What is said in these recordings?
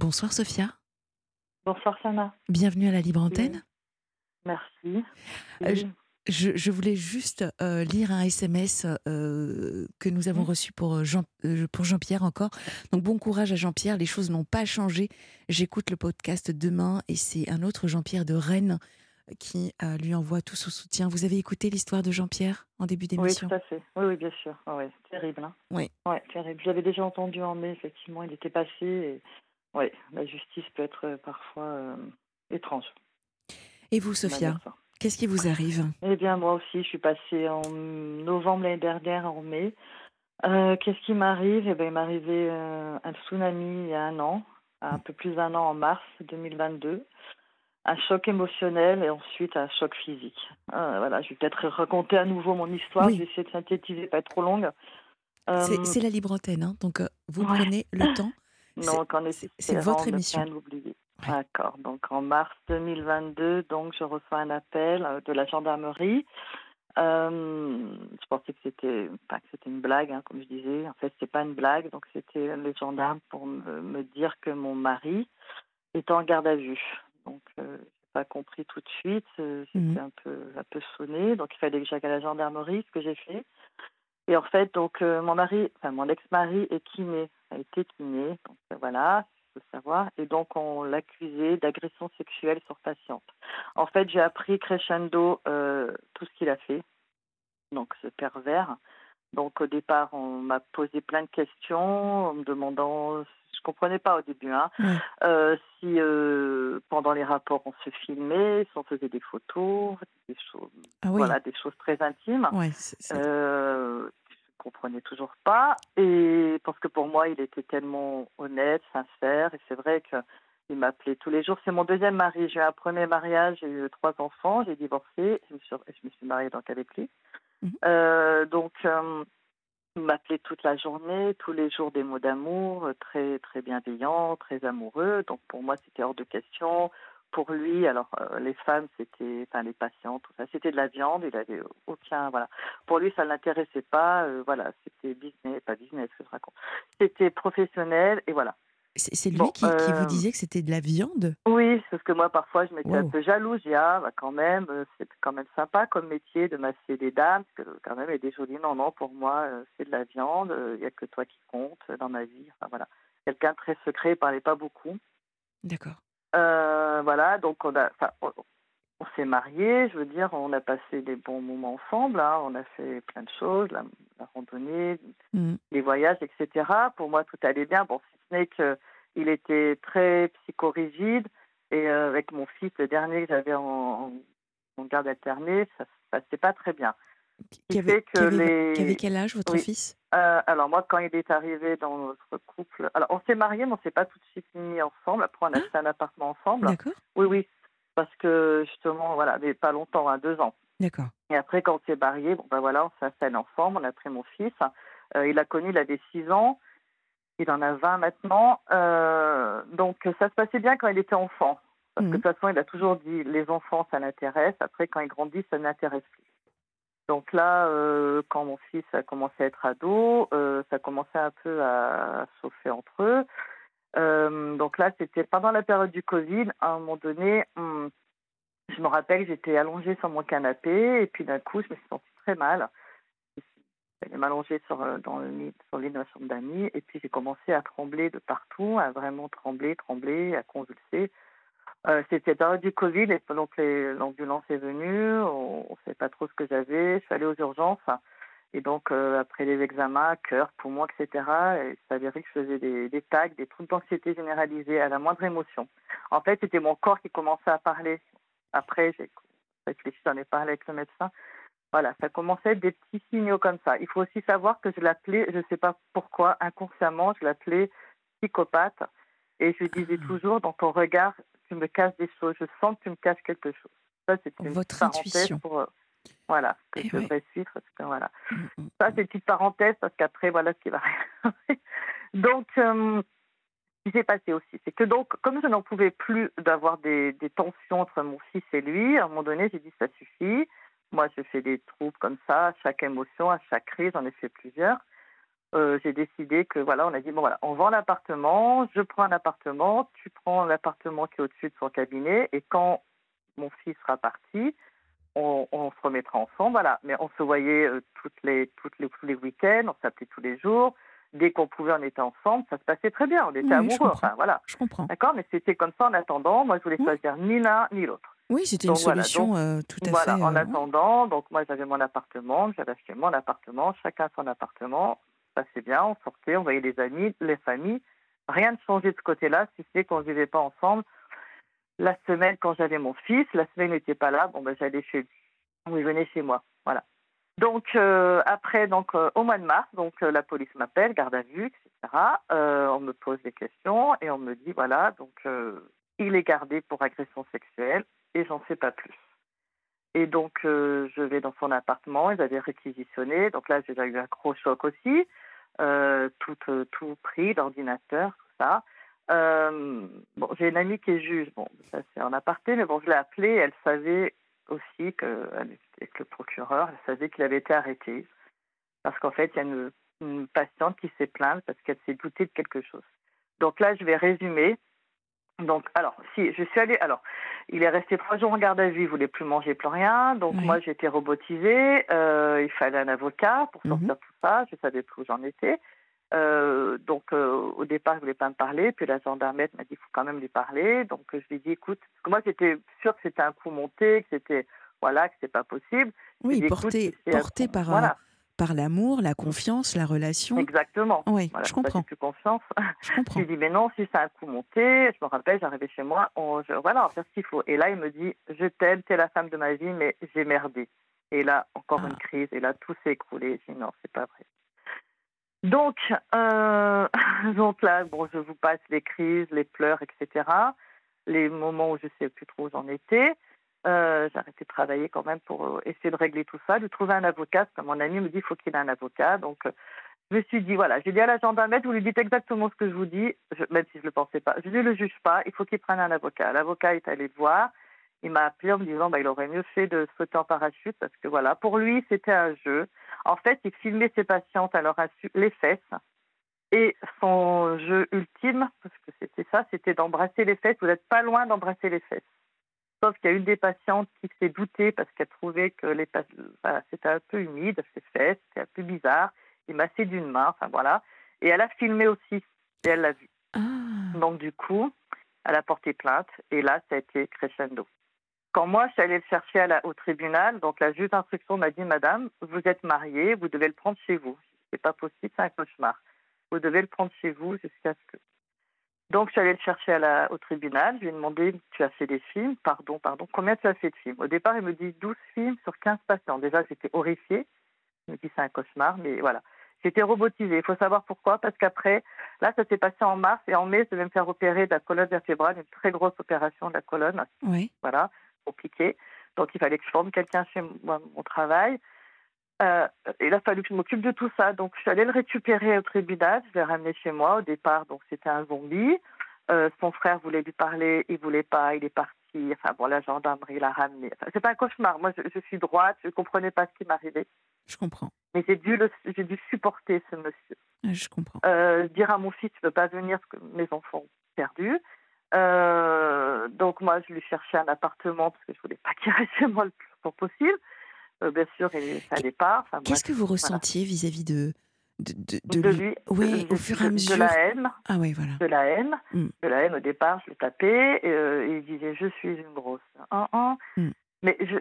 Bonsoir Sophia. Bonsoir Sana. Bienvenue à la Libre Antenne. Merci. Euh, je, je voulais juste euh, lire un SMS euh, que nous avons reçu pour Jean, euh, pour Jean-Pierre encore. Donc bon courage à Jean-Pierre, les choses n'ont pas changé. J'écoute le podcast demain et c'est un autre Jean-Pierre de Rennes qui lui envoie tout son soutien. Vous avez écouté l'histoire de Jean-Pierre en début Oui, d'émission? tout à fait. Oui, oui, bien sûr. Ouais, terrible. Hein. Oui. Ouais, terrible. Je l'avais déjà entendu en mai, effectivement. Il était passé. Et... Ouais, la justice peut être euh, parfois euh, étrange. Et vous Sophia, qu'est-ce qui vous arrive? Eh bien, moi aussi, je suis passée en novembre l'année dernière, en mai. Euh, Qu'est-ce qui m'arrive? Eh bien, il m'est arrivé euh, un tsunami il y a un an, un peu plus d'un an en mars 2022. Un choc émotionnel et ensuite un choc physique. Euh, voilà, je vais peut-être raconter à nouveau mon histoire. Oui. Je vais essayer de synthétiser, pas être trop longue. C'est la Libre Antenne, hein, donc vous ouais. prenez le temps. donc, en c'est- votre émission. Ouais. D'accord. Donc, en mars 2022, donc, je reçois un appel euh, de la gendarmerie. Euh, je pensais que c'était pas que c'était une blague, hein, comme je disais. En fait, c'est pas une blague. Donc, c'était les gendarmes pour me, me dire que mon mari est en garde à vue. Donc, euh, j'ai pas compris tout de suite. euh, J'étais Mhm. un peu un peu sonnée. Donc, il fallait que j'aille à la gendarmerie, ce que j'ai fait. Et en fait, donc euh, mon mari, enfin mon ex-mari est kiné, a été kiné, donc euh, voilà, il faut savoir. Et donc on l'accusait d'agression sexuelle sur patiente. En fait, j'ai appris crescendo euh, tout ce qu'il a fait, donc ce pervers. Donc au départ, on m'a posé plein de questions en me demandant, je comprenais pas au début, hein, euh, si euh, pendant les rapports on se filmait, si on faisait des photos, des choses, Ah oui, voilà, des choses très intimes. c'est- Euh, comprenais toujours pas et parce que pour moi il était tellement honnête, sincère et c'est vrai que il m'appelait tous les jours. C'est mon deuxième mari. J'ai eu un premier mariage, j'ai eu trois enfants, j'ai divorcé, je me suis, je me suis mariée donc avec lui. Mhm. Euh, donc euh, il m'appelait toute la journée, tous les jours des mots d'amour, euh, très très bienveillants, très amoureux. Donc pour moi c'était hors de question. Pour lui, alors euh, les femmes c'était, enfin les patients, tout ça, c'était de la viande. Il avait aucun, voilà. Pour lui, ça ne l'intéressait pas. euh, voilà, c'était business, pas business, que je raconte. C'était professionnel et voilà. c'est lui Bon, qui, qui vous euh, disait que c'était de la viande? Oui, parce que moi, parfois, je m'étais un Wow. peu jalouse. J'ai ah, bah, quand même, c'est quand même sympa comme métier de masser des dames, parce que quand même, il y a des jolies. Non, non, pour moi, c'est de la viande. Il n'y a que toi qui compte dans ma vie. Enfin, voilà. Quelqu'un de très secret, il parlait pas beaucoup. D'accord. Euh, voilà, donc on a, enfin, on, s'est mariés, je veux dire, on a passé des bons moments ensemble, hein, on a fait plein de choses, la, la randonnée, Mhm. les voyages, etc. Pour moi, tout allait bien. Bon, si ce n'est qu'il était très psychorigide et euh, avec mon fils, le dernier que j'avais en garde alternée, ça se passait pas très bien. Qui, qui avait, fait que qui avait- les- qui avait quel âge, votre Oui. fils? Euh, alors moi, quand il est arrivé dans notre couple, alors on s'est mariés, mais on s'est pas tout de suite mis ensemble. Après, on a acheté un appartement ensemble. D'accord. Oui, oui, parce que justement, voilà, mais pas longtemps, hein, deux ans. D'accord. Et après, quand on s'est mariés, bon, ben voilà, on s'installe ensemble, on a pris mon fils. Euh, il a connu, il avait 6 ans, il en a 20 maintenant. Euh, donc, ça se passait bien quand il était enfant. Parce que de Mhm. toute façon, il a toujours dit, les enfants, ça l'intéresse. Après, quand il grandit, ça ne l'intéresse plus. Donc là, euh, quand mon fils a commencé à être ado, euh, ça commençait un peu à chauffer entre eux. Euh, donc là, c'était pendant la période du Covid. À un moment donné, hum, je me rappelle, j'étais allongée sur mon canapé et puis d'un coup, je me suis sentie très mal. J'allais m'allonger sur, dans le sur le lit de ma chambre d'amis et puis j'ai commencé à trembler de partout, à vraiment trembler, trembler, à convulser. Euh, C'était période du Covid et donc l'ambulance est venue, on ne savait pas trop ce que j'avais, je suis allée aux urgences et donc euh, après les examens, cœur, poumon, etc., et ça s'avérait que je faisais des, des tags, des troubles d'anxiété généralisés à la moindre émotion. En fait, c'était mon corps qui commençait à parler. Après, j'ai réfléchi, j'en ai parlé avec le médecin. Voilà, ça commençait à être des petits signaux comme ça. Il faut aussi savoir que je l'appelais, je ne sais pas pourquoi, inconsciemment, je l'appelais psychopathe. Et je disais toujours, dans ton regard, tu me caches des choses, je sens que tu me caches quelque chose. Ça, c'est une Votre parenthèse intuition. pour, euh, voilà, que Eh je devrais suivre. Parce que, voilà. Mhm, mhm. Ça, c'est une petite parenthèse parce qu'après, voilà ce qui va arriver. donc, euh, ce qui s'est passé aussi, c'est que donc, comme je n'en pouvais plus d'avoir des, des tensions entre mon fils et lui, à un moment donné, j'ai dit ça suffit. Moi, je fais des troubles comme ça, à chaque émotion, à chaque crise, j'en ai fait plusieurs. J'ai décidé que voilà, on a dit bon voilà, on vend l'appartement, je prends un appartement, tu prends l'appartement qui est au-dessus de son cabinet, et quand mon fils sera parti, on, se remettra ensemble, voilà. Mais on se voyait toutes les, toutes les, tous les week-ends, on s'appelait tous les jours. Dès qu'on pouvait, on était ensemble, ça se passait très bien, on était amoureux. Enfin, voilà. Je comprends. D'accord, mais c'était comme ça en attendant. Moi, je voulais choisir ni l'un ni l'autre. Oui, c'était une solution tout à fait. Voilà, en attendant, donc moi j'avais mon appartement, j'avais acheté mon appartement, chacun son appartement, ça c'est bien, on sortait, on voyait les amis, les familles. Rien ne changeait de ce côté-là, si c'est qu'on ne vivait pas ensemble. La semaine, quand j'avais mon fils, la semaine n'était pas là, bon ben j'allais chez lui, il venait chez moi, voilà. Donc euh, après, donc euh, au mois de mars, donc euh, la police m'appelle, garde à vue, etc. on me pose des questions et on me dit voilà, donc il est gardé pour agression sexuelle et j'en sais pas plus. Et donc, euh, je vais dans son appartement, ils avaient réquisitionné. Donc là, j'ai eu un gros choc aussi. Euh, tout, euh, tout pris, l'ordinateur, tout ça. bon, j'ai une amie qui est juge. Bon, ça c'est en aparté, mais bon, je l'ai appelée. Elle savait aussi que, avec le procureur, elle savait qu'il avait été arrêté. Parce qu'en fait, il y a une patiente qui s'est plainte parce qu'elle s'est doutée de quelque chose. Donc là, je vais résumer. Donc, alors, si je suis allée, alors, il est resté trois jours en garde à vue, il voulait plus manger, plus rien. Donc moi, j'étais robotisée. Euh, il fallait un avocat pour sortir mhm. tout ça. Je savais plus où j'en étais. Euh, donc euh, au départ, je voulais pas me parler. Puis la gendarmette m'a dit, il faut quand même lui parler. Donc je lui ai dit, écoute, parce que moi j'étais sûre que c'était un coup monté, que c'était voilà, que c'était pas possible. Oui, porté, porté par voilà par l'amour, la confiance, la relation. Exactement. Oui, je comprends. plus confiance. Je comprends. je lui dis, mais non, si c'est un coup monté, je me rappelle, j'arrivais chez moi, on, je, voilà, on va faire ce qu'il faut. Et là, il me dit, je t'aime, t'es la femme de ma vie, mais j'ai merdé. Et là, encore une ah. crise, et là, tout s'est écroulé. Je dis, non, c'est pas vrai. Donc, euh, donc là, bon, je vous passe les crises, les pleurs, etc. Les moments où je sais plus trop où j'en étais. Euh, j'ai arrêté de travailler quand même pour euh, essayer de régler tout ça, de trouver un avocat, parce que mon ami me dit qu'il faut qu'il ait un avocat. Donc, euh, je me suis dit, voilà, j'ai dit à la gendarmerie, vous lui dites exactement ce que je vous dis, même si je ne le pensais pas. Je ne le juge pas, il faut qu'il prenne un avocat. L'avocat est allé le voir, il m'a appelé en me disant, bah, il aurait mieux fait de sauter en parachute, parce que voilà, pour lui, c'était un jeu. En fait, il filmait ses patientes à leur insu les fesses. Et son jeu ultime, parce que c'était ça, c'était d'embrasser les fesses. Vous n'êtes pas loin d'embrasser les fesses. Sauf qu'il y a une des patientes qui s'est doutée parce qu'elle trouvait que les c'était un peu humide, ses fesses, c'était un peu bizarre. Il m'a fait d'une main, enfin voilà. Et elle a filmé aussi, et elle l'a vu. Ah. Donc du coup, elle a porté plainte, et là, ça a été crescendo. Quand moi, je suis allée le chercher au tribunal, donc la juge d'instruction m'a dit, Madame, vous êtes mariée, vous devez le prendre chez vous. C'est pas possible, c'est un cauchemar. Vous devez le prendre chez vous jusqu'à ce que donc, je suis allée le chercher à la, au tribunal. Je lui ai demandé Tu as fait des films? Pardon, pardon. Combien tu as fait de films? Au départ, il me dit 12 films sur 15 patients. Déjà, j'étais horrifiée. Je me dis C'est un cauchemar, mais voilà. J'étais robotisée. Il faut savoir pourquoi. Parce qu'après, là, ça s'est passé en mars et en mai, je devais me faire opérer de la colonne vertébrale, une très grosse opération de la colonne. Oui. Voilà, compliqué. Donc, il fallait que je forme quelqu'un chez moi, mon travail. Euh, il a fallu que je m'occupe de tout ça. Donc, je suis allée le récupérer au tribunal. Je l'ai ramené chez moi. Au départ, donc c'était un zombie. Euh, son frère voulait lui parler, il voulait pas, il est parti. Enfin bon, la gendarmerie l'a ramené. Enfin, c'est pas un cauchemar. Moi, je, suis droite, je comprenais pas ce qui m'arrivait. Je comprends. Mais j'ai dû, j'ai dû supporter ce monsieur. Je comprends. Euh, dire à mon fils, tu peux pas venir parce que mes enfants ont perdu. Donc moi, je lui cherchais un appartement parce que je voulais pas qu'il reste chez moi le plus longtemps possible. Euh, bien sûr, il fallait pas. Qu'est-ce que vous ressentiez vis-à-vis de, de, lui, Oui, au fur et à mesure. De la haine. Ah oui, voilà. De la haine. Mm. De la haine, au départ, je le tapais. Et, euh, il disait Je suis une grosse. Mm. Mais je,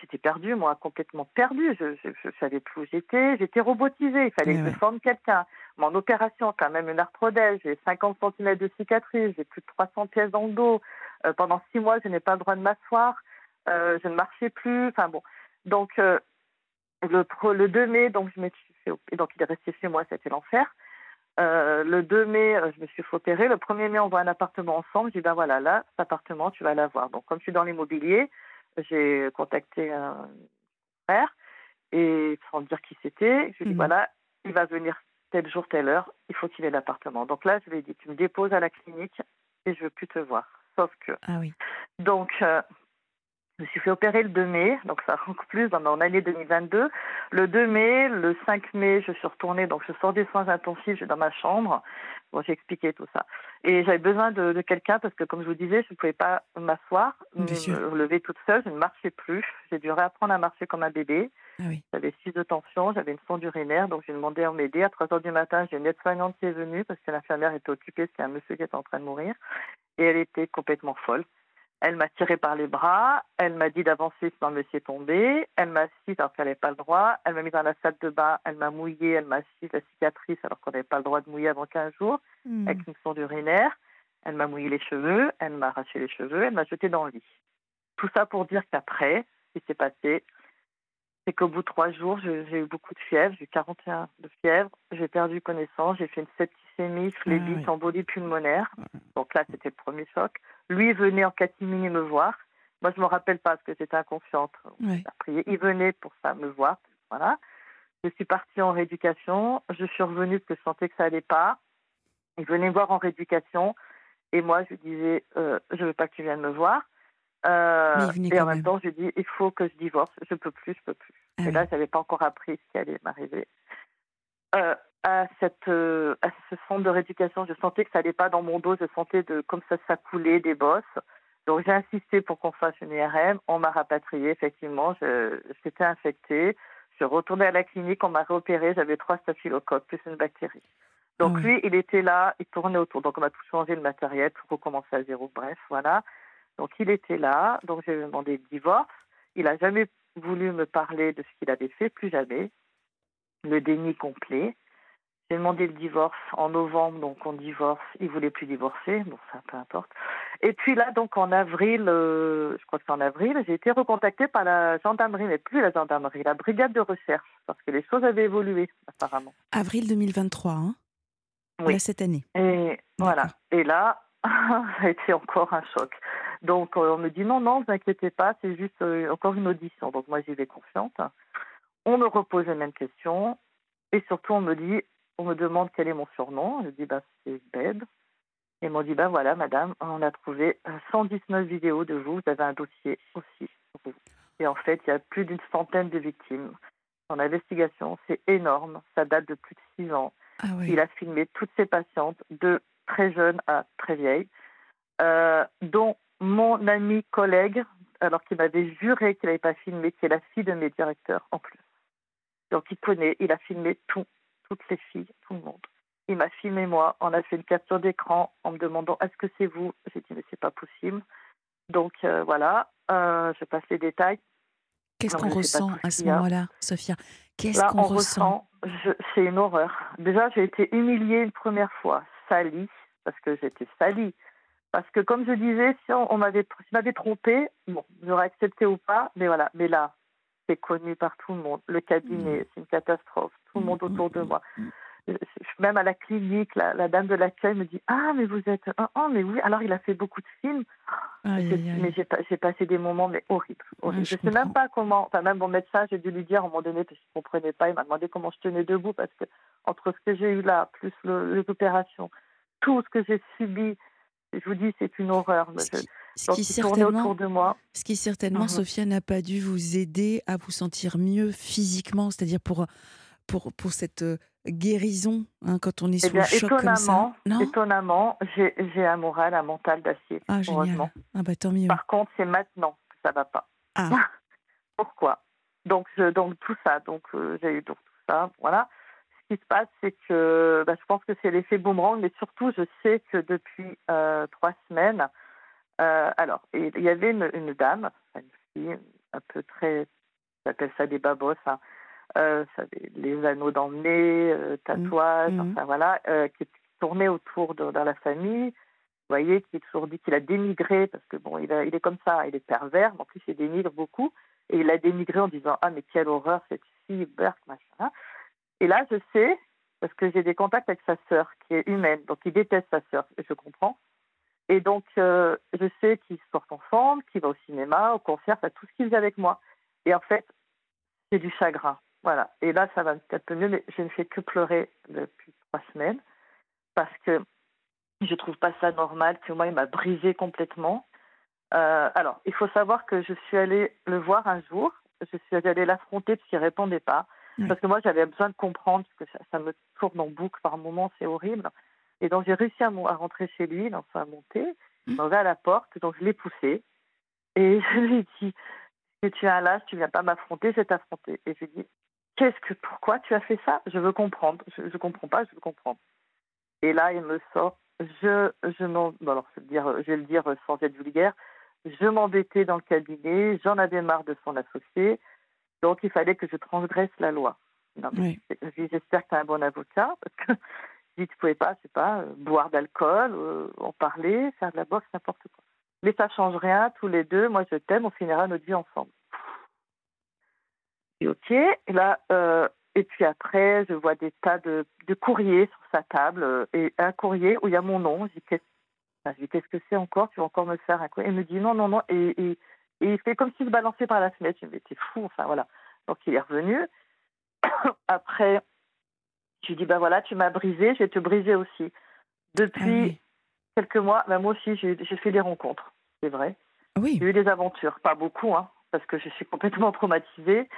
j'étais perdue, moi, complètement perdue. Je ne savais plus où j'étais. J'étais robotisée. Il fallait que je forme quelqu'un. Mon opération, quand même, une arthrodèse. J'ai 50 cm de cicatrice. J'ai plus de 300 pièces dans le dos. Euh, pendant six mois, je n'ai pas le droit de m'asseoir. je ne marchais plus. Enfin bon. Donc, euh, le, le 2 mai, donc, je me suis fait, donc il est resté chez moi, c'était l'enfer. Euh, le 2 mai, euh, je me suis fait opérer. Le 1er mai, on voit un appartement ensemble. Je dis, ben voilà, là, cet appartement, tu vas l'avoir. Donc, comme je suis dans l'immobilier, j'ai contacté un frère et sans dire qui c'était, je lui ai dit, mhm. voilà, il va venir tel jour, telle heure, il faut qu'il ait l'appartement. Donc là, je lui ai dit, tu me déposes à la clinique et je veux plus te voir. Sauf que. Ah oui. Donc, Je me suis fait opérer le 2 mai, donc ça rentre plus dans mon année 2022. Le 2 mai, le 5 mai, je suis retournée, donc je sors des soins intensifs, je suis dans ma chambre. Bon, j'ai expliqué tout ça. Et j'avais besoin de, de quelqu'un parce que, comme je vous disais, je ne pouvais pas m'asseoir, me lever toute seule, je ne marchais plus. J'ai dû réapprendre à marcher comme un bébé. Ah oui. J'avais 6 de tension, j'avais une sonde urinaire, donc j'ai demandé à m'aider. À 3 heures du matin, j'ai une aide-soignante qui est venue parce que l'infirmière était occupée, a un monsieur qui était en train de mourir. Et elle était complètement folle. Elle m'a tiré par les bras, elle m'a dit d'avancer sinon monsieur est tombé, elle m'a assise alors qu'elle n'avait pas le droit, elle m'a mis dans la salle de bain, elle m'a mouillé, elle m'a assise la cicatrice alors qu'on n'avait pas le droit de mouiller avant 15 jours, hmm. avec une sonde urinaire, elle m'a mouillé les cheveux, elle m'a arraché les cheveux, elle m'a jeté dans le lit. Tout ça pour dire qu'après, ce qui s'est passé, c'est qu'au bout de trois jours, j'ai eu beaucoup de fièvre, j'ai eu 41 de fièvre, j'ai perdu connaissance, j'ai fait une septicémie, phlébite, ah embolie pulmonaire. Donc là, c'était le premier choc. Lui venait en catimini me voir. Moi, je me rappelle pas parce que j'étais inconsciente. Il venait pour ça me voir. Voilà. Je suis partie en rééducation. Je suis revenue parce que je sentais que ça allait pas. Il venait me voir en rééducation. Et moi, je lui disais, euh, je veux pas que tu viennes me voir. Euh, et en même, temps, je dis, il faut que je divorce. Je peux plus, je peux plus. Ah et là, je n'avais pas encore appris ce qui allait m'arriver. Euh, à, cette, euh, à ce centre de rééducation, je sentais que ça n'allait pas dans mon dos. Je sentais de, comme ça, ça coulait des bosses. Donc, j'ai insisté pour qu'on fasse une IRM. On m'a rapatrié, effectivement. J'étais infectée. Je retournée à la clinique. On m'a réopérée. J'avais trois staphylocoques plus une bactérie. Donc, ah lui, il était là. Il tournait autour. Donc, on m'a tout changé le matériel pour recommencer à zéro. Bref, voilà. Donc il était là, donc j'ai demandé le divorce. Il n'a jamais voulu me parler de ce qu'il avait fait, plus jamais. Le déni complet. J'ai demandé le divorce en novembre, donc on divorce. Il voulait plus divorcer, bon ça peu importe. Et puis là, donc en avril, euh, je crois que c'est en avril, j'ai été recontactée par la gendarmerie, mais plus la gendarmerie, la brigade de recherche, parce que les choses avaient évolué apparemment. Avril 2023, hein? Oui. cette année. Et voilà. Et là, ça a été encore un choc. Donc euh, on me dit non, non, vous inquiétez pas, c'est juste euh, encore une audition. Donc moi j'y vais confiante. On me repose les mêmes questions et surtout on me dit, on me demande quel est mon surnom. Je dis bah c'est Bed. Et m'ont dit bah voilà madame, on a trouvé 119 euh, vidéos de vous, vous avez un dossier aussi. Et en fait il y a plus d'une centaine de victimes. En investigation, c'est énorme, ça date de plus de six ans. Ah il a filmé toutes ses patientes, de très jeunes à très vieilles, dont mon ami collègue, alors qu'il m'avait juré qu'il n'avait pas filmé, qui est la fille de mes directeurs en plus. Donc il connaît, il a filmé tout, toutes les filles, tout le monde. Il m'a filmé moi, on a fait une capture d'écran en me demandant est-ce que c'est vous? J'ai dit mais c'est pas possible. Donc euh, voilà, euh, je passe les détails. Qu'est-ce qu'on ressent à ce moment-là, Sophia? Qu'est-ce qu'on ressent, C'est une horreur. Déjà, j'ai été humiliée une première fois, salie, parce que j'étais salie. Parce que comme je disais, si on, m'avait, trompé, bon, j'aurais accepté ou pas, mais voilà. Mais là, c'est connu par tout le monde. Le cabinet, mm. c'est une catastrophe. Tout le monde mm, autour de mm, moi. Même à la clinique, la, dame de l'accueil me dit Ah, mais vous êtes. Ah, mais oui. Alors, il a fait beaucoup de films. Mais j'ai, passé des moments mais horribles. je ne sais même pas comment. Enfin, même mon médecin, j'ai dû lui dire à un moment donné, parce qu'il ne comprenait pas, il m'a demandé comment je tenais debout, parce que entre ce que j'ai eu là, plus les opérations, tout ce que j'ai subi, je vous dis, c'est une horreur. Ce qui, certainement, autour de moi. Ce qui certainement, mhm. Sophia, n'a pas dû vous aider à vous sentir mieux physiquement, c'est-à-dire pour, pour, pour cette euh, guérison hein, quand on est eh sous le choc comme ça? Non? étonnamment, j'ai un moral, un mental d'acier. Ah, génial. Ah, bah, tant mieux. Par contre, c'est maintenant que ça ne va pas. Ah. Pourquoi? Donc, je, donc, tout ça. Donc, euh, j'ai eu donc, tout ça. Voilà ce qui se passe, c'est que bah, je pense que c'est l'effet boomerang, mais surtout, je sais que depuis euh, trois semaines, euh, alors, il y avait une, dame, une fille, un peu très, j'appelle ça des babos, hein, euh, les anneaux dans le nez, euh, tatouages, mmh. enfin voilà, qui tournait autour de, dans la famille. Vous voyez, qui est toujours dit qu'il a dénigré, parce que bon, il, il est comme ça, il est pervers, mais en plus il dénigre beaucoup, et il a dénigré en disant Ah, mais quelle horreur cette fille, Berk, machin. Et là, je sais, parce que j'ai des contacts avec sa sœur, qui est humaine, donc il déteste sa sœur, je comprends. Et donc, euh, je sais qu'ils sortent ensemble, qu'il va au cinéma, au concert, enfin, tout ce qu'il faisait avec moi. Et en fait, c'est du chagrin. Voilà. Et là, ça va petit peu mieux, mais je ne fais que pleurer depuis trois semaines parce que je trouve pas ça normal que moi, il m'a brisé complètement. Euh, alors, il faut savoir que je suis allée le voir un jour. Je suis allée l'affronter parce qu'il répondait pas. Parce que moi, j'avais besoin de comprendre, parce que ça, me tourne en boucle par moments, c'est horrible. Et donc, j'ai réussi à, à, rentrer chez lui, dans sa montée. Mmh. On va à la porte, donc je l'ai poussé. Et je lui ai dit, si tu as un lâche, tu viens pas m'affronter, je vais t'affronter. Et je lui ai dit, qu'est-ce que, pourquoi tu as fait ça? Je veux comprendre. Je ne comprends pas, je veux comprendre. Et là, il me sort, je, je m'en, alors je vais, dire, je vais le dire sans être vulgaire, je m'embêtais dans le cabinet, j'en avais marre de son associé, donc il fallait que je transgresse la loi. J'espère que tu as un bon avocat, parce que si tu ne pouvais pas, je sais pas, euh, boire d'alcool, euh, en parler, faire de la boxe, n'importe quoi. Mais ça change rien, tous les deux, moi je t'aime, on finira notre vie ensemble. Et ok, et là, euh, et puis après, je vois des tas de, de courriers sur sa table, et un courrier où il y a mon nom. Je dis, qu'est-ce que c'est encore? Tu vas encore me faire un courrier? Il me dit non, non, non, et, et, il fait comme s'il se balançait par la fenêtre. Je me dis, t'es fou, enfin voilà. Donc il est revenu. après, je lui dis, ben voilà, tu m'as brisé, je vais te briser aussi. Depuis ah quelques mois, ben moi aussi, j'ai fait des rencontres, c'est vrai. Ah oui. J'ai eu des aventures, pas beaucoup, hein, parce que je suis complètement traumatisée.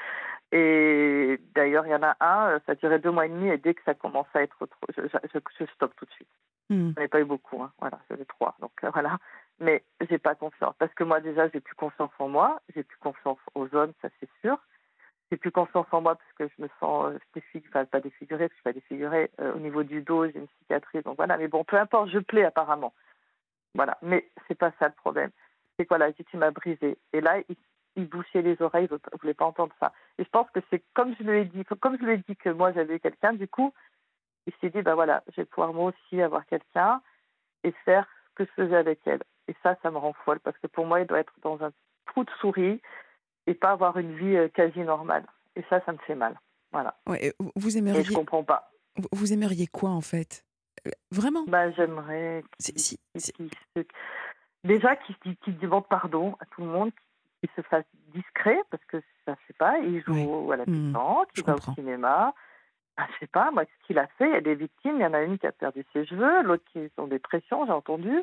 Et d'ailleurs, il y en a un, euh, ça durait deux mois et demi, et dès que ça commence à être trop, je, je, stoppe tout de suite. Hmm. Je n'en ai pas eu beaucoup, hein. voilà, j'en ai trois, donc euh, voilà. Mais j'ai pas confiance, parce que moi déjà, j'ai plus confiance en moi, j'ai plus confiance aux hommes, ça c'est sûr j'ai plus confiance en moi parce que je me sens euh, défigurée, pas défigurée, parce que je suis pas défigurée euh, au niveau du dos, j'ai une cicatrice, donc voilà. Mais bon, peu importe, je plais apparemment. Voilà, mais c'est pas ça le problème. C'est quoi là, tu m'as brisé. Et là, il, bouchait les oreilles, il voulait pas entendre ça. Et je pense que c'est comme je lui ai dit, comme je lui ai dit que moi j'avais quelqu'un, du coup, il s'est dit, ben voilà, je vais pouvoir moi aussi avoir quelqu'un et faire ce que je faisais avec elle. Et ça, ça me rend folle parce que pour moi, il doit être dans un trou de souris et pas avoir une vie euh, quasi normale. Et ça, ça me fait mal. Voilà. Ouais, vous aimeriez. Et je comprends pas. Vous aimeriez quoi en fait? Euh, Vraiment? Bah, J'aimerais. Si, Déjà, qu'il qui demande pardon à tout le monde, qu'il se fasse discret, parce que ça, je sais pas, il joue à la pétanque, il va au cinéma. Bah, je sais pas, moi, ce qu'il a fait, il y a des victimes, il y en a une qui a perdu ses cheveux, l'autre qui est en dépression, j'ai entendu.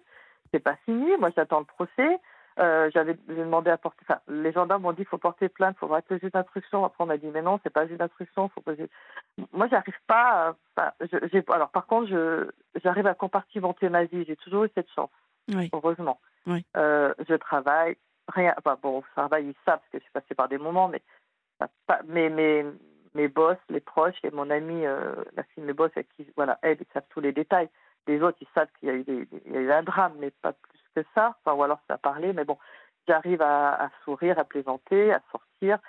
C'est pas fini, moi j'attends le procès. Euh, j'avais demandé à porter. Enfin, les gendarmes m'ont dit qu'il faut porter plainte, il faut avoir un juge d'instruction. Après, on m'a dit mais non, c'est pas juge d'instruction, faut poser. Moi, j'arrive pas. Enfin, alors, par contre, je, j'arrive à compartimenter ma vie. J'ai toujours eu cette chance, heureusement. Euh, je travaille, rien. Enfin, bon, ça travail, ils savent parce que je suis passée par des moments, mais pas, mes, mes, mes boss, les proches et mon amie, euh, la fille de mes boss, avec qui, voilà, elle, ils savent tous les détails. Les autres, ils savent qu'il y a eu, un drame, mais pas plus que ça, ou alors ça a parlé, mais bon, j'arrive à, sourire, à plaisanter, à sortir,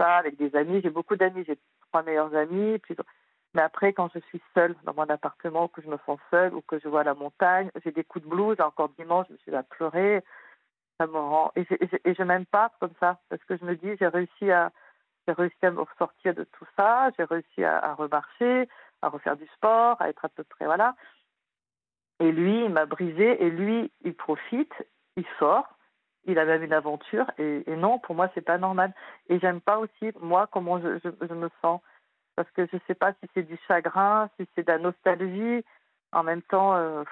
ça avec des amis. J'ai beaucoup d'amis, j'ai trois meilleurs amis. Mais après, quand je suis seule dans mon appartement, que je me sens seule ou que je vois la montagne, j'ai des coups de blues. Encore dimanche, je me suis à pleurer. Ça me rend et je, je m'aime pas comme ça parce que je me dis j'ai réussi à j'ai à me ressortir de tout ça. J'ai réussi à, à remarcher, à refaire du sport, à être à peu près voilà. Et lui, il m'a brisé, et lui, il profite, il sort, il a même une aventure, et, non, pour moi, c'est pas normal. Et j'aime pas aussi, moi, comment je, je, me sens, parce que je sais pas si c'est du chagrin, si c'est de la nostalgie, en même temps, euh,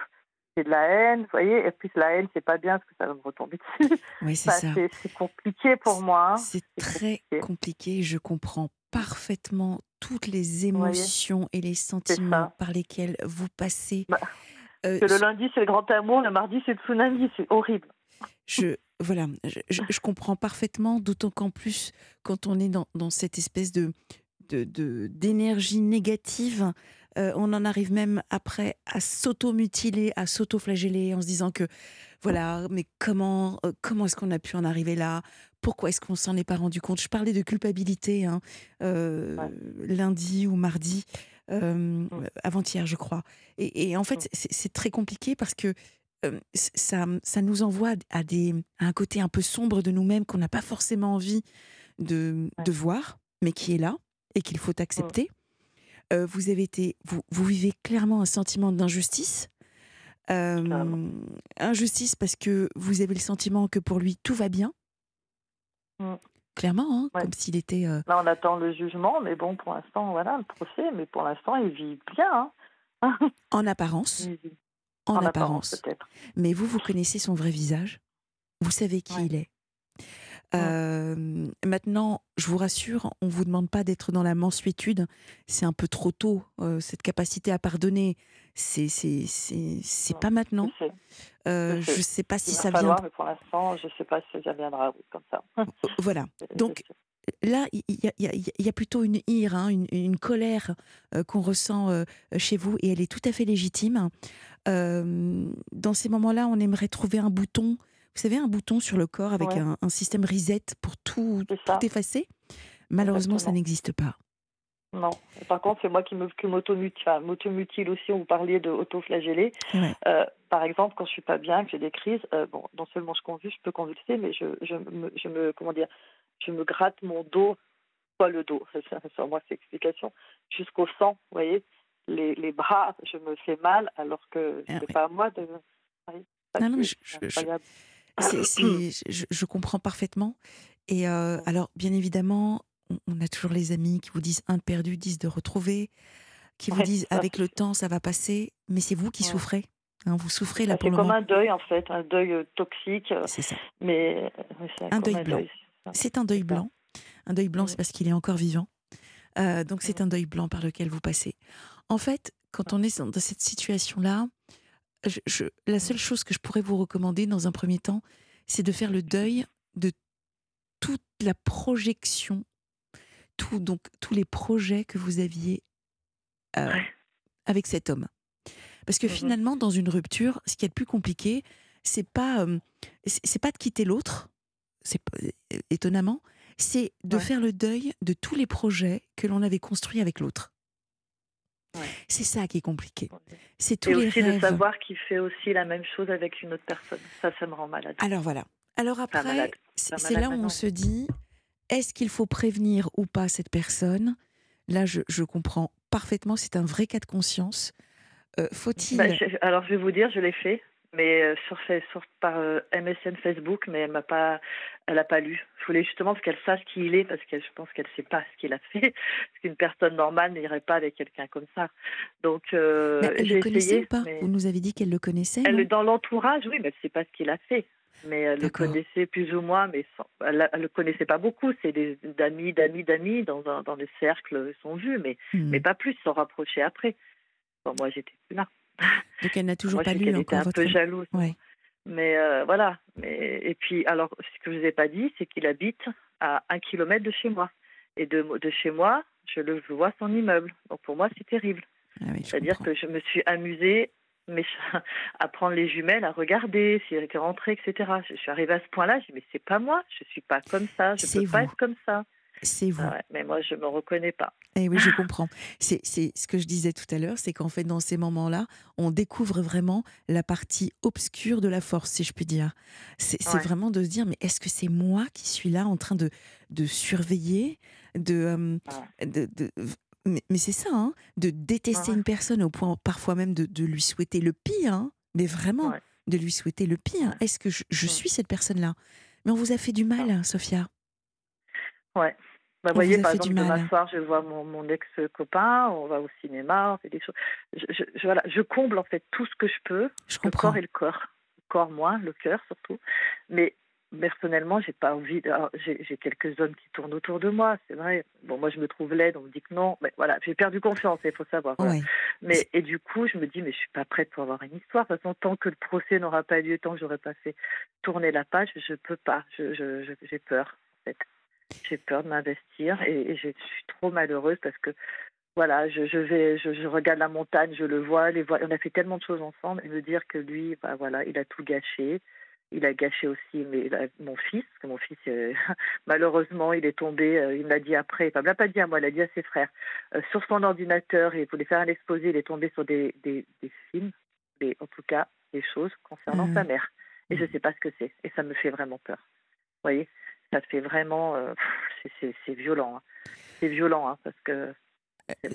c'est de la haine, vous voyez, et puis la haine, c'est pas bien, parce que ça va me retomber dessus. Oui, c'est ça. C'est compliqué pour moi. Hein. C'est très compliqué. je comprends parfaitement toutes les émotions et les sentiments par lesquels vous passez. Bah, euh, le lundi, c'est le grand amour, le mardi, c'est le tsunami, c'est horrible. Je, voilà, je, comprends parfaitement, d'autant qu'en plus, quand on est dans, dans cette espèce de d'énergie de, négative, euh, on en arrive même après à s'auto-mutiler, à s'auto-flageller en se disant que voilà, mais comment, euh, comment est-ce qu'on a pu en arriver là? Pourquoi est-ce qu'on s'en est pas rendu compte? Je parlais de culpabilité hein, lundi ou mardi. Mmh. avant-hier, je crois. Et, en fait, mmh. c'est très compliqué parce que ça, ça nous envoie à, des, un côté un peu sombre de nous-mêmes qu'on n'a pas forcément envie de, de, voir, mais qui est là et qu'il faut mmh. accepter. vous avez été, vous, vous, vivez clairement un sentiment d'injustice. injustice parce que vous avez le sentiment que pour lui tout va bien. Clairement, hein, comme s'il était. Euh, Là, on attend le jugement, mais bon, pour l'instant, voilà, le procès, mais pour l'instant, il vit bien. Hein. en apparence. En, apparence, peut-être. Mais vous, vous connaissez son vrai visage? Vous savez qui il est? Euh, maintenant, je vous rassure, on vous demande pas d'être dans la mansuétude. C'est un peu trop tôt. Euh, cette capacité à pardonner, c'est pas maintenant. Euh, je sais pas si ça vient. Mais pour l'instant, je sais pas si ça viendra comme ça. Voilà. Donc là, il y, y, a plutôt une ire, hein, une, une, colère qu'on ressent chez vous, et elle est tout à fait légitime. dans ces moments-là, on aimerait trouver un bouton vous savez, un bouton sur le corps avec un, système reset pour tout, tout effacer. Malheureusement, ça n'existe pas. Non. Par contre, c'est moi qui m'automutile aussi. On vous parlait de autoflageller. Euh, par exemple, quand je suis pas bien, que j'ai des crises, euh, bon, non seulement je convulse, je peux convulser, mais je, je, me, je me, comment dire, je me gratte mon dos, pas le dos, c'est moi cette explication, jusqu'au sang, vous voyez. Les, les, bras, je me fais mal, alors que ah c'est pas à moi de. non, non, je, je, comprends parfaitement. Et euh, alors, bien évidemment, on, a toujours les amis qui vous disent un de perdu, dix de retrouver, qui vous disent avec le temps ça va passer, mais c'est vous qui souffrez. Hein, vous souffrez là pour le moment. C'est comme un deuil en fait, un deuil euh, toxique. Euh, c'est ça. Mais un deuil blanc. C'est un deuil blanc. Un deuil blanc, c'est parce qu'il est encore vivant. donc c'est un deuil blanc par lequel vous passez. En fait, quand on est dans cette situation-là, la seule chose que je pourrais vous recommander dans un premier temps, c'est de faire le deuil de toute la projection, tout, donc tous les projets que vous aviez euh, avec cet homme. Parce que mmh finalement, dans une rupture, ce qui est le plus compliqué, c'est pas euh, c'est pas de quitter l'autre, c'est étonnamment, c'est de faire le deuil de tous les projets que l'on avait construits avec l'autre. C'est ça qui est compliqué. C'est tous et aussi de savoir qu'il fait aussi la même chose avec une autre personne. Ça, ça me rend malade. Alors voilà. Alors après, c'est là où on se dit, est-ce qu'il faut prévenir ou pas cette personne? Là, je, je, comprends parfaitement. C'est un vrai cas de conscience. Euh, faut-il bah, Alors, je vais vous dire, je l'ai fait mais euh, sur, sur par euh, MSN Facebook, mais elle m'a pas, elle a pas lu. Je voulais justement qu'elle sache qui il est, parce que je pense qu'elle sait pas ce qu'il a fait, parce qu'une personne normale n'irait pas avec quelqu'un comme ça. Donc euh, elle le connaissait ou pas? Vous nous avez dit qu'elle le connaissait. Elle est dans l'entourage, oui, mais elle sait pas ce qu'il a fait. Mais elle le connaissait plus ou moins, mais elle, ne le connaissait pas beaucoup. C'est des amis, d'amis, d'amis dans, dans des cercles sont vus, mais hmm. mais pas plus, s'en rapprocher après. Bon, moi j'étais plus là. Donc elle n'a toujours pas lu encore était un peu jalouse. Mais euh, voilà. Mais, et puis, alors, ce que je ne vous ai pas dit, c'est qu'il habite à un kilomètre de chez moi. Et de, de chez moi, je le vois son immeuble. Donc pour moi, c'est terrible. Ah C'est-à-dire que je me suis amusée mais à prendre les jumelles, à regarder s'il était rentré, etc. Je suis arrivée à ce point-là, je dis mais c'est pas moi, je suis pas comme ça, je peux pas être comme ça. C'est vous. Ah mais moi, je ne me reconnais pas. Eh oui, je comprends. C'est ce que je disais tout à l'heure, c'est qu'en fait, dans ces moments-là, on découvre vraiment la partie obscure de la force, si je puis dire. C'est vraiment de se dire, mais est-ce que c'est moi qui suis là en train de, de surveiller, de, euh, de, mais, c'est ça, hein, de détester une personne au point parfois même de, de lui souhaiter le pire, hein, mais vraiment de lui souhaiter le pire. Est-ce que je, je suis cette personne-là? Mais on vous a fait du mal, Sophia. Ouais. Bah, vous voyez, par exemple, demain soir, je vois mon, mon ex-copain, on va au cinéma, on fait des choses. Je, je, voilà, je comble en fait tout ce que je peux, je le corps et le corps. Le corps moins, le cœur surtout. Mais personnellement, j'ai pas envie. J'ai quelques hommes qui tournent autour de moi, c'est vrai. Bon, moi, je me trouve laide, on me dit que non. Mais voilà, j'ai perdu confiance, il faut savoir. Mais et du coup, je me dis, mais je suis pas prête pour avoir une histoire. De toute façon, tant que le procès n'aura pas lieu, tant que j'aurai pas fait tourner la page, je peux pas. J'ai je, j'ai peur, en fait. J'ai peur de m'investir et, je suis trop malheureuse parce que voilà, je, je vais, je, regarde la montagne, je le vois, les on a fait tellement de choses ensemble et me dire que lui, bah voilà, il a tout gâché. Il a gâché aussi mais, mon fils, que mon fils, euh, malheureusement, il est tombé, euh, il me l'a dit après, enfin, il ne l'a pas dit à moi, il l'a dit à ses frères, euh, sur son ordinateur, et il voulait faire un exposé, il est tombé sur des, des, des films, mais en tout cas, des choses concernant sa mmh. mère. Et je ne mmh. sais pas ce que c'est, et ça me fait vraiment peur. Vous voyez? Ça fait vraiment. Euh, c'est violent. Hein. C'est violent hein, parce que euh,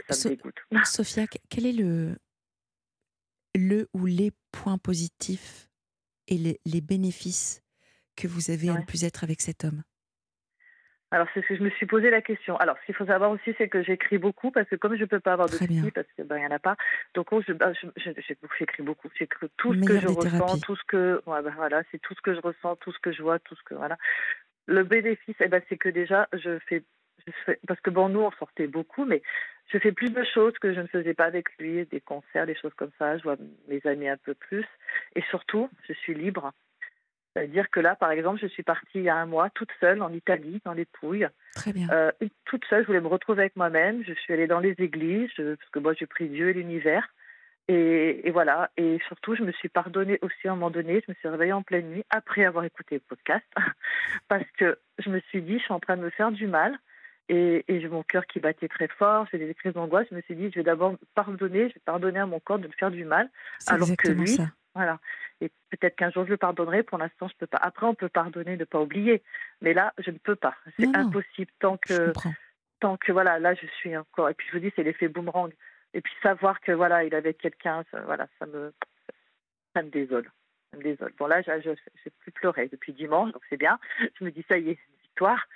ça me dégoûte. Sophia, quel est le, le ou les points positifs et les, les bénéfices que vous avez à ne plus être avec cet homme? Alors, c'est ce que je me suis posé la question. Alors, ce qu'il faut savoir aussi, c'est que j'écris beaucoup parce que comme je ne peux pas avoir de psy, parce qu'il ben, n'y en a pas, donc oh, je, bah, je- je- j'écris beaucoup. J'écris tout ce que je ressens, thérapies. tout ce que. ouais, ben, voilà, c'est tout ce que je ressens, tout ce que je vois, tout ce que. Voilà. Le bénéfice, eh ben, c'est que déjà, je fais, je fais. Parce que bon, nous, on sortait beaucoup, mais je fais plus de choses que je ne faisais pas avec lui, des concerts, des choses comme ça. Je vois mes amis un peu plus. Et surtout, je suis libre. C'est-à-dire que là, par exemple, je suis partie il y a un mois toute seule en Italie, dans les Pouilles. Très bien. Euh, toute seule, je voulais me retrouver avec moi-même. Je suis allée dans les églises, je- parce que moi, j'ai pris Dieu et l'univers. Et, et voilà. Et surtout, je me suis pardonnée aussi à un moment donné. Je me suis réveillée en pleine nuit après avoir écouté le podcast, parce que je me suis dit, je suis en train de me faire du mal. Et, et j'ai mon cœur qui battait très fort, j'ai des crises d'angoisse. Je me suis dit, je vais d'abord pardonner, je vais pardonner à mon corps de me faire du mal. Alors que lui, ça. Voilà. Et peut-être qu'un jour je le pardonnerai. Pour l'instant, je peux pas. Après, on peut pardonner, ne pas oublier. Mais là, je ne peux pas. C'est impossible tant que, tant que voilà, là, je suis encore. Et puis je vous dis, c'est l'effet boomerang. Et puis savoir que voilà, il avait quelqu'un, ça, voilà, ça me, ça me désole. Me désole. Bon là, j'ai j'ai plus pleuré depuis dimanche, donc c'est bien. Je me dis ça y est, victoire.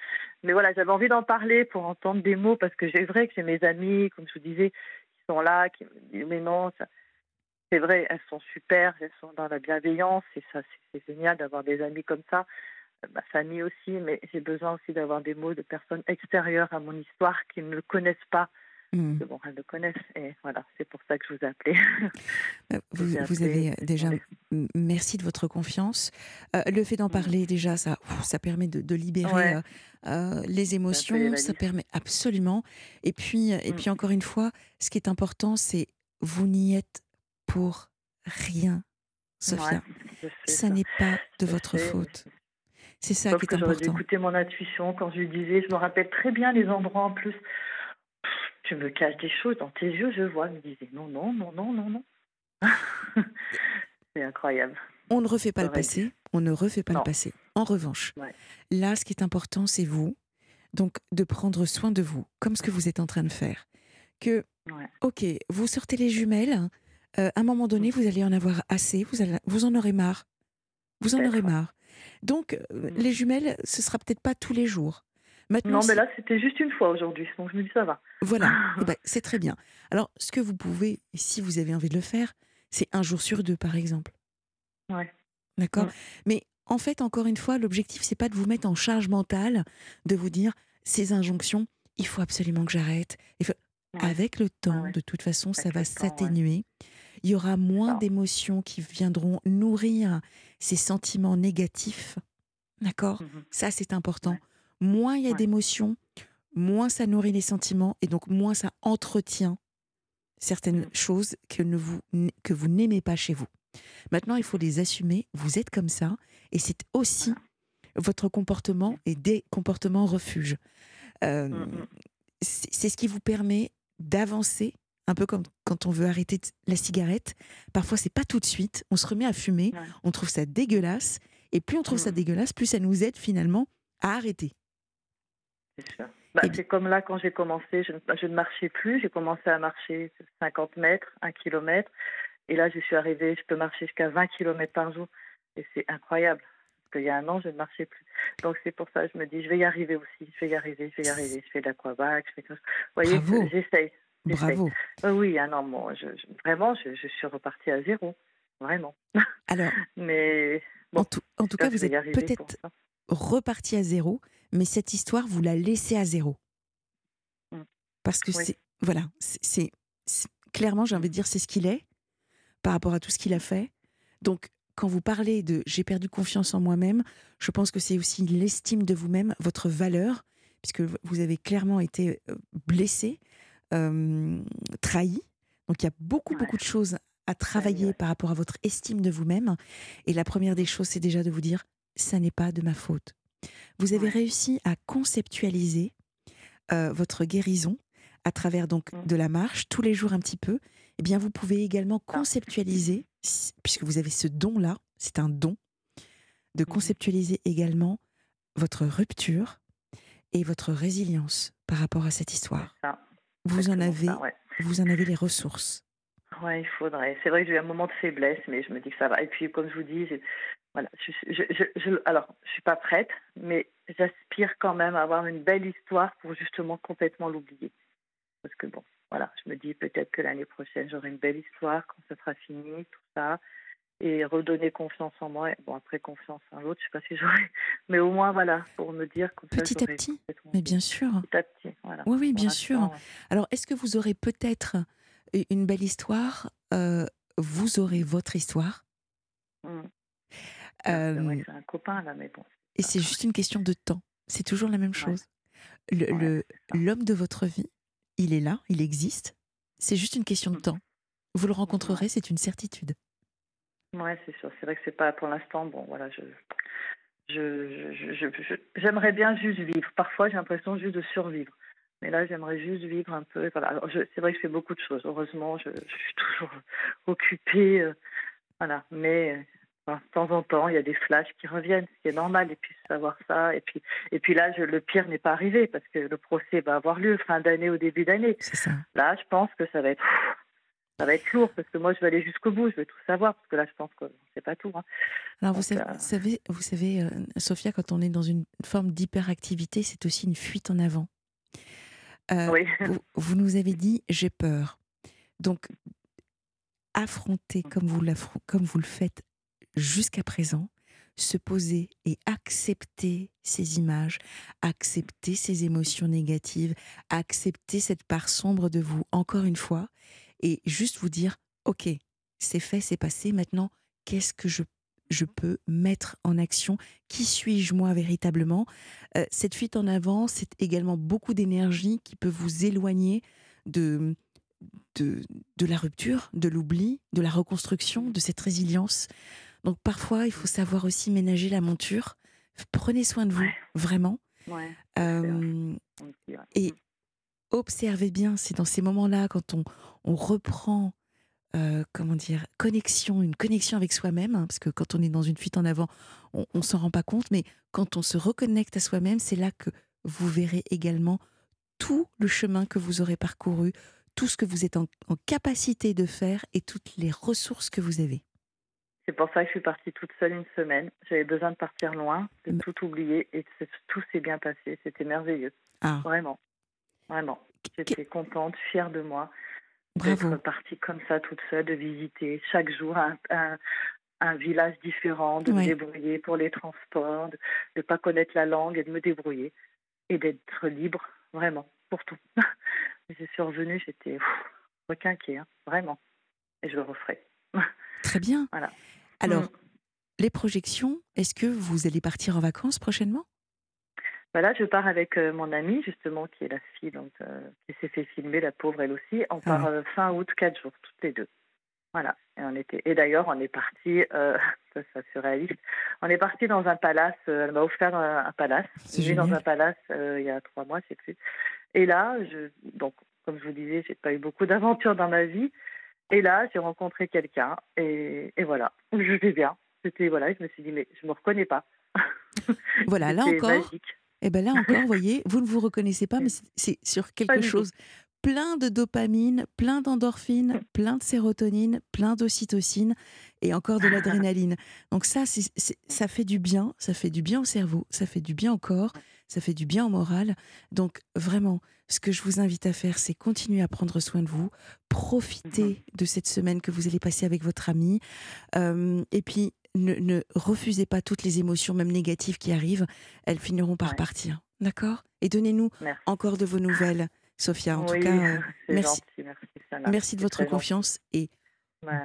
Mais voilà, j'avais envie d'en parler pour entendre des mots parce que c'est vrai que j'ai mes amis, comme je vous disais, qui sont là, qui me disent mais non, c'est vrai, elles sont super, elles sont dans la bienveillance et ça, c'est c'est génial d'avoir des amis comme ça. Euh, Ma famille aussi, mais j'ai besoin aussi d'avoir des mots de personnes extérieures à mon histoire qui ne le connaissent pas. Hmm. Bon, elles le connaissent. Et voilà, c'est pour ça que je vous ai appelé. Euh, Vous, appelé, avez euh, déjà merci de votre confiance. Euh, le fait d'en Mhm. parler déjà, ça, ça permet de, de libérer Ouais. euh, les émotions, ça permet absolument. Et puis, et Mm. puis encore une fois, ce qui est important, c'est vous n'y êtes pour rien, Sophia. Ouais, Ça ça. n'est pas de Je votre sais, faute. C'est ça Sauf qui est que j'aurais dû important. écouter mon intuition quand je lui disais, je me rappelle très bien les endroits en plus. Tu me caches des choses dans tes yeux, je vois. Il me disait non, non, non, non, non, non. c'est incroyable. On ne refait pas le passé, on ne refait pas Non. le passé. En revanche, Ouais. là, ce qui est important, c'est vous. Donc, de prendre soin de vous, comme ce que vous êtes en train de faire. Que, Ouais. ok, vous sortez les jumelles, euh, à un moment donné, vous allez en avoir assez, vous, allez- vous en aurez marre. Vous en aurez marre. Donc, euh, Mm. les jumelles, ce sera peut-être pas tous les jours. Maintenant, Non, mais là, c'était juste une fois aujourd'hui. Donc je me dis, ça va. voilà, Eh ben, c'est très bien. Alors, ce que vous pouvez, si vous avez envie de le faire, c'est un jour sur deux, par exemple. Ouais. D'accord? Mm. Mais en fait, encore une fois, l'objectif, c'est pas de vous mettre en charge mentale, de vous dire ces injonctions, il faut absolument que j'arrête. Il faut- Ouais. Avec le temps, ouais. de toute façon, ça va s'atténuer. Il y aura moins d'émotions qui viendront nourrir ces sentiments négatifs. D'accord? Mhm. Ça, c'est important. Moins il y a Ouais. d'émotions, moins ça nourrit les sentiments et donc moins ça entretient certaines Mm. choses que, ne vous, que vous n'aimez pas chez vous. Maintenant, il faut les assumer. Vous êtes comme ça et c'est aussi votre comportement et des comportements refuges. Euh, Mm, mm. c'est ce qui vous permet d'avancer, un peu comme quand on veut arrêter la cigarette. Parfois, c'est pas tout de suite. On se remet à fumer, on trouve ça dégueulasse, et plus on trouve ça Mm. dégueulasse, plus ça nous aide finalement à arrêter. C'est sûr. Bah, Eh c'est comme là, quand j'ai commencé, je, ne- je ne marchais plus. J'ai commencé à marcher 50 mètres, 1 kilomètre. Et là, je suis arrivée, je peux marcher jusqu'à 20 kilomètres par jour. Et c'est incroyable. Parce qu'il y a un an, je ne marchais plus. Donc, c'est pour ça que je me dis, je vais y arriver aussi. Je vais y arriver, je vais y arriver. Je fais de l'aquabac, je fais tout ça. Vous voyez, j'essaye. Bravo. Euh, oui, ah non, moi, je, je- vraiment, je, je suis repartie à zéro. Vraiment. Alors, Mais bon, en tout, en tout cas, vous êtes peut-être ça. reparti à zéro, mais cette histoire, vous la laissez à zéro. Mm. Parce que Oui. c'est. Voilà, c'est- Clairement, j'ai envie de dire, c'est ce qu'il est par rapport à tout ce qu'il a fait. Donc, quand vous parlez de j'ai perdu confiance en moi-même, je pense que c'est aussi l'estime de vous-même, votre valeur, puisque vous avez clairement été blessé, euh, trahi. Donc, il y a beaucoup, Ouais. beaucoup de choses à travailler ouais. par rapport à votre estime de vous-même. Et la première des choses, c'est déjà de vous dire ça n'est pas de ma faute. Vous avez Ouais. réussi à conceptualiser euh, votre guérison à travers donc Mm. de la marche tous les jours un petit peu. Eh bien, vous pouvez également conceptualiser, puisque vous avez ce don-là, c'est un don, de Mhm. conceptualiser également votre rupture et votre résilience par rapport à cette histoire. Ça, Vous en avez, ça, ouais. vous en avez les ressources. Ouais, il faudrait. C'est vrai que j'ai eu un moment de faiblesse, mais je me dis que ça va. Et puis, comme je vous dis, j'ai voilà. Je, alors, je suis pas prête, mais j'aspire quand même à avoir une belle histoire pour justement complètement l'oublier. Parce que bon, voilà, je me dis peut-être que l'année prochaine j'aurai une belle histoire quand ça sera fini, tout ça, et redonner confiance en moi. Bon, après confiance en l'autre, je sais pas si j'aurai, mais au moins voilà, pour me dire comme petit à petit. Mais bien sûr. Petit à petit, voilà. Oui, oui, bien sûr. Alors, est-ce que vous aurez peut-être une belle histoire? Euh, Vous aurez votre histoire? Mmh. Euh, c'est un copain là, mais bon. Et c'est juste une question de temps. C'est toujours la même chose. Le L'homme de votre vie, il est là, il existe. C'est juste une question de mmh. temps. Vous le rencontrerez, c'est une certitude. Oui, c'est sûr. C'est vrai que c'est pas pour l'instant. Bon, voilà, je, j'aimerais bien juste vivre. Parfois, j'ai l'impression juste de survivre. Mais là, j'aimerais juste vivre un peu. Voilà. C'est vrai que je fais beaucoup de choses. Heureusement, je, suis toujours occupée. Euh, voilà. Mais de temps en temps, il y a des flashs qui reviennent, ce qui est normal, et puis savoir ça. Et puis, et puis là, je, le pire n'est pas arrivé parce que le procès va avoir lieu fin d'année ou début d'année. Là, je pense que ça va être, ça va être lourd parce que moi, je vais aller jusqu'au bout, je vais tout savoir parce que là, je pense que c'est pas tout. Hein. Alors, vous, savez, euh, savez, vous savez, euh, Sophia, quand on est dans une forme d'hyperactivité, c'est aussi une fuite en avant. Euh, oui. vous, vous nous avez dit j'ai peur. Donc, affronter comme vous, comme vous le faites jusqu'à présent, se poser et accepter ces images, accepter ces émotions négatives, accepter cette part sombre de vous, encore une fois, et juste vous dire, OK, c'est fait, c'est passé, maintenant, qu'est-ce que je, je peux mettre en action? Qui suis-je moi véritablement? Euh, Cette fuite en avant, c'est également beaucoup d'énergie qui peut vous éloigner de, de, de la rupture, de l'oubli, de la reconstruction, de cette résilience. Donc parfois, il faut savoir aussi ménager la monture. Prenez soin de vous, vraiment. Euh, et mm. observez bien, c'est dans ces moments-là, quand on, on reprend, euh, comment dire, connexion, une connexion avec soi-même, hein, parce que quand on est dans une fuite en avant, on ne s'en rend pas compte, mais quand on se reconnecte à soi-même, c'est là que vous verrez également tout le chemin que vous aurez parcouru, tout ce que vous êtes en capacité de faire et toutes les ressources que vous avez. C'est pour ça que je suis partie toute seule une semaine. J'avais besoin de partir loin, de tout oublier et tout s'est bien passé. C'était merveilleux. Ah. Vraiment. Vraiment. J'étais contente, fière de moi d'être partie comme ça toute seule, de visiter chaque jour un, un, village différent, de me débrouiller pour les transports, de ne pas connaître la langue et de me débrouiller et d'être libre, vraiment, pour tout. je suis revenue, j'étais requinquée, hein, vraiment. Et je le referai. Très bien. Voilà. Alors, mm. les projections, est-ce que vous allez partir en vacances prochainement? Voilà, bah je pars avec euh, mon amie, justement, qui est la fille donc, euh, qui s'est fait filmer, la pauvre elle aussi. On part ah. euh, fin août, quatre jours, toutes les deux. Voilà. Et, on était... et d'ailleurs, on est parti, ça c'est surréaliste, on est parti dans un palace, elle m'a offert un, palace. J'ai dans un palace il y a trois mois, je sais plus. Et là, je... donc, comme je vous disais, j'ai pas eu beaucoup d'aventures dans ma vie. Et là, j'ai rencontré quelqu'un et, voilà, je vais bien. C'était voilà, je me suis dit mais je me reconnais pas. Voilà, là encore. Et eh ben là encore, vous voyez, vous ne vous reconnaissez pas, mais c'est sur quelque chose plein de dopamine, plein d'endorphine, plein de sérotonine, plein d'ocytocine et encore de l'adrénaline. Donc ça, ça fait du bien, ça fait du bien au cerveau, ça fait du bien au corps, ça fait du bien au moral. Donc vraiment, ce que je vous invite à faire, c'est continuer à prendre soin de vous, profiter mhm. de cette semaine que vous allez passer avec votre ami, euh, et puis ne, refusez pas toutes les émotions, même négatives, qui arrivent. Elles finiront par partir. D'accord? Et donnez-nous encore de vos nouvelles, Sophia. En tout cas, euh, merci. merci, de votre confiance et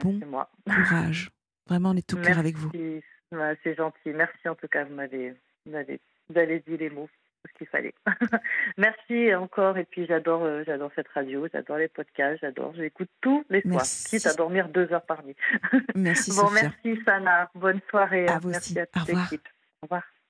bon courage. Vraiment, on est tout cœur avec vous. c'est gentil. Merci en tout cas. Vous m'avez dit les mots ce qu'il fallait. merci encore. Et puis j'adore, euh, j'adore cette radio, j'adore les podcasts, j'adore. J'écoute tous les soirs, quitte à dormir deux heures par nuit. merci. bon, merci Sana. Bonne soirée. À vous merci aussi. à toute l'équipe. Au revoir.